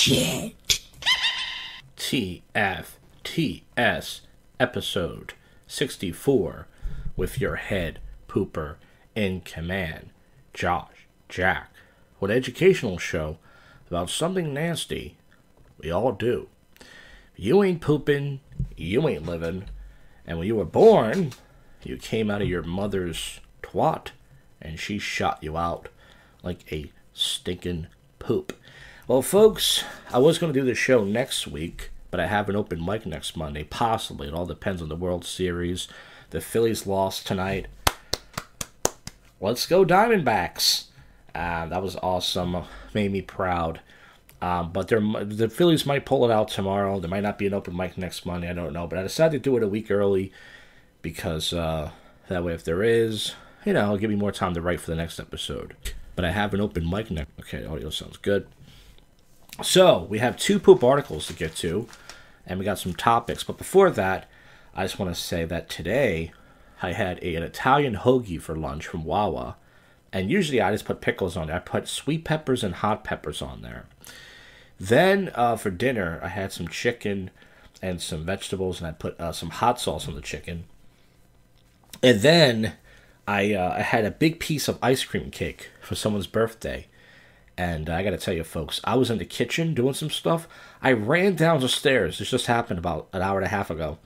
shit. TFTS episode 64 with your head pooper in command, Josh Jack, with an educational show about something nasty we all do. You ain't pooping, you ain't living, and when you were born, you came out of your mother's twat and she shot you out like a stinking poop. Well, folks, I was going to do the show next week, but I have an open mic next Monday, possibly. It all depends on the World Series. The Phillies lost tonight. Let's go Diamondbacks. Uh, that was awesome. Made me proud. Um, but the Phillies might pull it out tomorrow. There might not be an open mic next Monday. I don't know. But I decided to do it a week early because uh, that way, if there is, you know, it'll give me more time to write for the next episode. But I have an open mic next. Okay, audio sounds good. So we have two poop articles to get to, and we got some topics. But before that, I just want to say that today I had a, an Italian hoagie for lunch from Wawa, and usually I just put pickles on there. I put sweet peppers and hot peppers on there. Then uh, for dinner, I had some chicken and some vegetables, and I put uh, some hot sauce on the chicken. And then I, uh, I had a big piece of ice cream cake for someone's birthday. And I got to tell you, folks, I was in the kitchen doing some stuff. I ran down the stairs. This just happened about an hour and a half ago.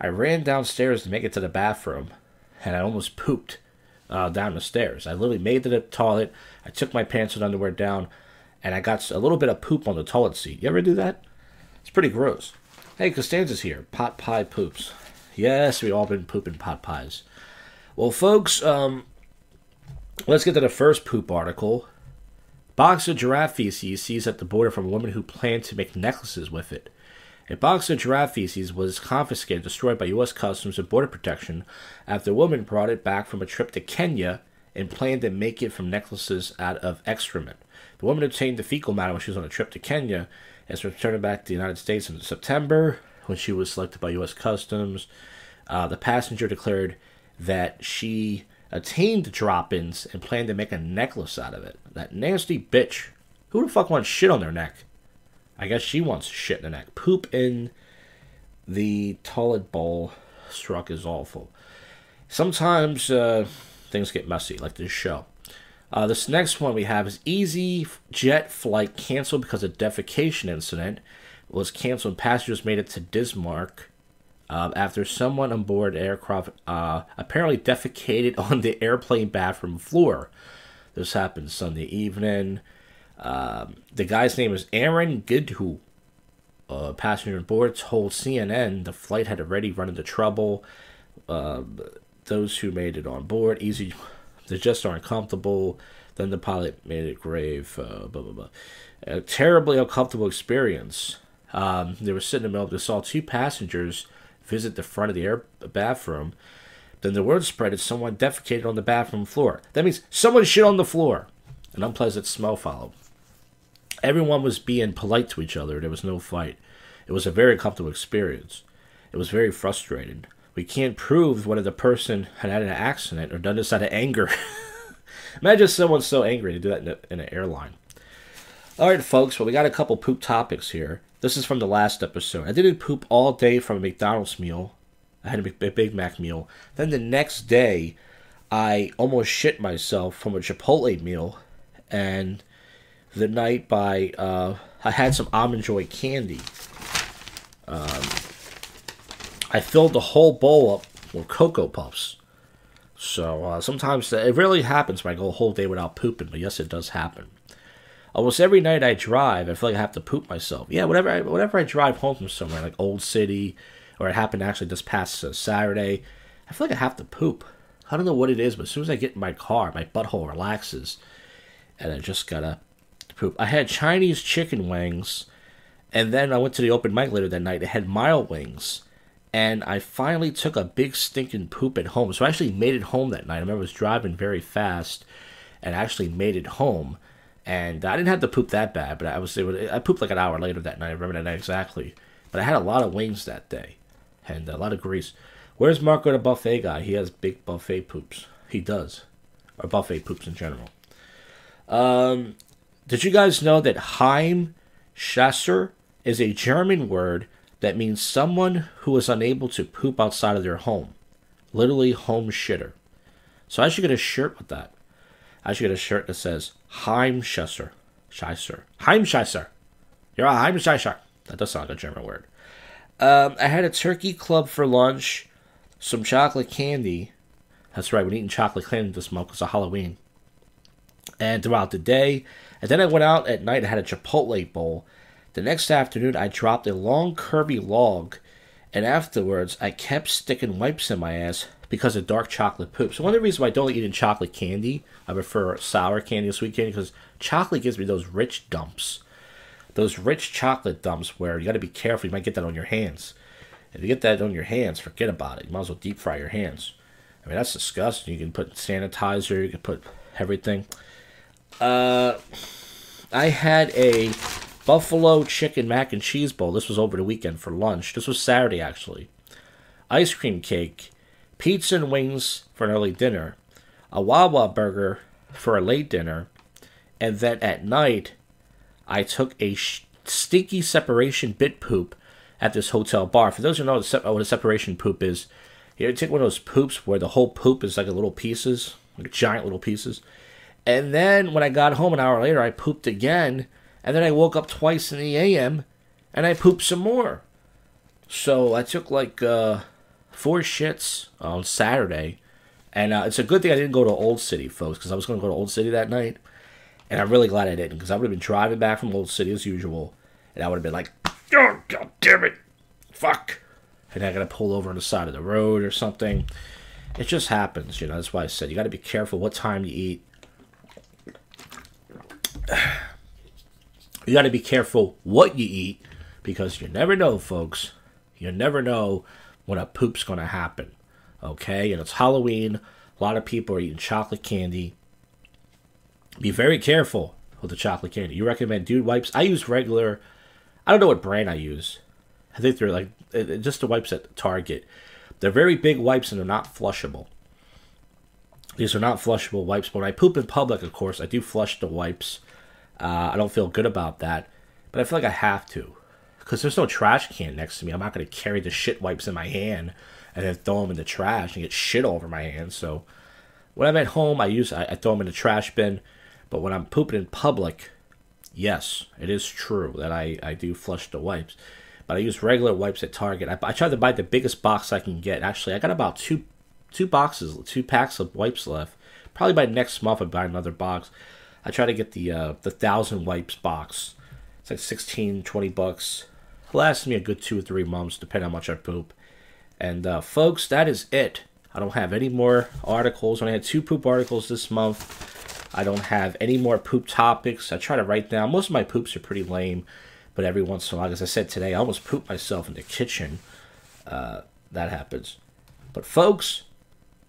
I ran downstairs to make it to the bathroom, and I almost pooped uh, down the stairs. I literally made to the toilet. I took my pants and underwear down and I got a little bit of poop on the toilet seat. You ever do that? It's pretty gross. Hey, Costanza's here. Pot pie poops. Yes, we've all been pooping pot pies. Well, folks, um, let's get to the first poop article. Box of giraffe feces seized at the border from a woman who planned to make necklaces with it. A box of giraffe feces was confiscated, destroyed by U.S. Customs and Border Protection after a woman brought it back from a trip to Kenya and planned to make it from necklaces out of excrement. The woman obtained the fecal matter when she was on a trip to Kenya and was returning back to the United States in September when she was selected by U.S. Customs. Uh, the passenger declared that she attained drop ins and planned to make a necklace out of it. That nasty bitch. Who the fuck wants shit on their neck? I guess she wants shit in the neck. Poop in the toilet bowl struck is awful. Sometimes uh, things get messy, like this show. Uh, this next one we have is Easy Jet flight canceled because of defecation incident. It was canceled. Passengers made it to Bismarck uh, after someone on board aircraft uh, apparently defecated on the airplane bathroom floor. This happened Sunday evening. Um, the guy's name is Aaron Gidhu. A passenger on board told CNN the flight had already run into trouble. Uh, those who made it on board, easy they just aren't comfortable. Then the pilot made it grave. Uh, blah blah blah. A terribly uncomfortable experience. Um, they were sitting in the middle. They saw two passengers visit the front of the air bathroom. Then the word spread that someone defecated on the bathroom floor. That means someone shit on the floor. An unpleasant smell followed. Everyone was being polite to each other. There was no fight. It was a very comfortable experience. It was very frustrating we can't prove whether the person had had an accident or done this out of anger. Imagine someone so angry to do that in, a, in, an airline. All right, folks. Well, we got a couple poop topics here. This is from the last episode. I didn't poop all day from a McDonald's meal. I had a Big Mac meal. Then the next day, I almost shit myself from a Chipotle meal. And the night by, uh, I had some almond joy candy. Um, I filled the whole bowl up with Cocoa Puffs. So uh, sometimes it really happens when I go a whole day without pooping, but yes, it does happen. Almost every night I drive, I feel like I have to poop myself. Yeah, whenever I, whenever I drive home from somewhere, like Old City, or it happened actually this past uh, Saturday, I feel like I have to poop. I don't know what it is, but as soon as I get in my car, my butthole relaxes, and I just gotta poop. I had Chinese chicken wings, and then I went to the open mic later that night. They had mild wings and I finally took a big stinking poop at home. So I actually made it home that night. I remember I was driving very fast and actually made it home. And I didn't have to poop that bad, but I was able to, I pooped like an hour later that night. I remember that night exactly. But I had a lot of wings that day and a lot of grease. Where's Marco the buffet guy? He has big buffet poops. He does. Or buffet poops in general. Um, did you guys know that Haim Schlosser is a German word that means someone who is unable to poop outside of their home. Literally, home shitter. So I should get a shirt with that. I should get a shirt that says Heimschisser. Scheisser. Heimschisser. You're a Heimschisser. That does sound like a German word. Um, I had a turkey club for lunch, some chocolate candy. That's right, we're eating chocolate candy this month because of Halloween. And throughout the day, and then I went out at night. and had a Chipotle bowl. The next afternoon, I dropped a long, curvy log, and afterwards, I kept sticking wipes in my ass because of dark chocolate poop. So one of the reasons why I don't eat in chocolate candy, I prefer sour candy or sweet candy because chocolate gives me those rich dumps, those rich chocolate dumps where you got to be careful. You might get that on your hands. If you get that on your hands, forget about it. You might as well deep fry your hands. I mean that's disgusting. You can put sanitizer. You can put everything. Uh, I had a buffalo chicken mac and cheese bowl. This was over the weekend for lunch. This was Saturday actually. Ice cream cake pizza and wings for an early dinner, a Wawa burger for a late dinner, and then at night, I took a sh- stinky separation bit poop at this hotel bar. For those who know what a separation poop is, you take one of those poops where the whole poop is like a little pieces, like giant little pieces. And then when I got home an hour later, I pooped again, and then I woke up twice in the AM, and I pooped some more. So I took like uh, four shits on Saturday. And uh, it's a good thing I didn't go to Old City, folks, because I was going to go to Old City that night. And I'm really glad I didn't, because I would have been driving back from Old City as usual. And I would have been like, oh, god damn it. Fuck. And I got to pull over on the side of the road or something. It just happens, you know. That's why I said you got to be careful what time you eat. You got to be careful what you eat because you never know, folks. You never know when a poop's going to happen. Okay? And it's Halloween. A lot of people are eating chocolate candy. Be very careful with the chocolate candy. You recommend dude wipes? I use regular. I don't know what brand I use. I think they're like just the wipes at Target. They're very big wipes and they're not flushable. These are not flushable wipes. But when I poop in public, of course, I do flush the wipes. Uh, I don't feel good about that, but I feel like I have to because there's no trash can next to me. I'm not going to carry the shit wipes in my hand and then throw them in the trash and get shit all over my hands. So when I'm at home, I use I, I throw them in the trash bin. But when I'm pooping in public, yes, it is true that I, I do flush the wipes. But I use regular wipes at Target. I, I try to buy the biggest box I can get. Actually, I got about two two boxes, two packs of wipes left. Probably by next month, I'll buy another box. I try to get the uh, the thousand wipes box. It's like 16, 20 bucks lasts me a good two or three months, depending on how much I poop. And uh, folks, that is it. I don't have any more articles. I had two poop articles this month. I don't have any more poop topics. I try to write down. Most of my poops are pretty lame, but every once in a while, as I said today, I almost pooped myself in the kitchen. Uh, that happens. But folks,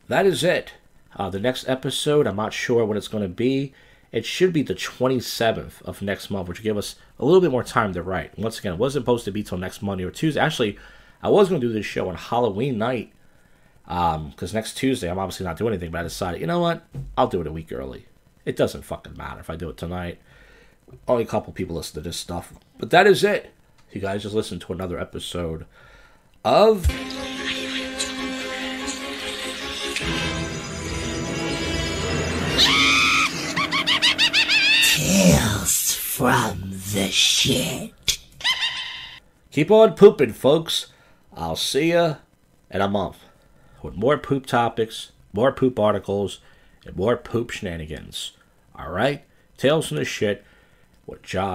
that is it. Uh, the next episode, I'm not sure what it's going to be. It should be the 27th of next month, which will give us a little bit more time to write. Once again, it wasn't supposed to be till next Monday or Tuesday. Actually, I was going to do this show on Halloween night because um, next Tuesday I'm obviously not doing anything, but I decided, you know what? I'll do it a week early. It doesn't fucking matter if I do it tonight. Only a couple people listen to this stuff. But that is it. You guys just listened to another episode of. From the shit. Keep on pooping, folks. I'll see ya in a month with more poop topics, more poop articles, and more poop shenanigans. Alright? Tales from the shit with Josh.